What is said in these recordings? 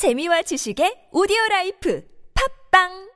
재미와 지식의 오디오 라이프 팝빵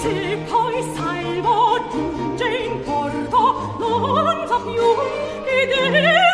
se poi salvo giunge in non fa più che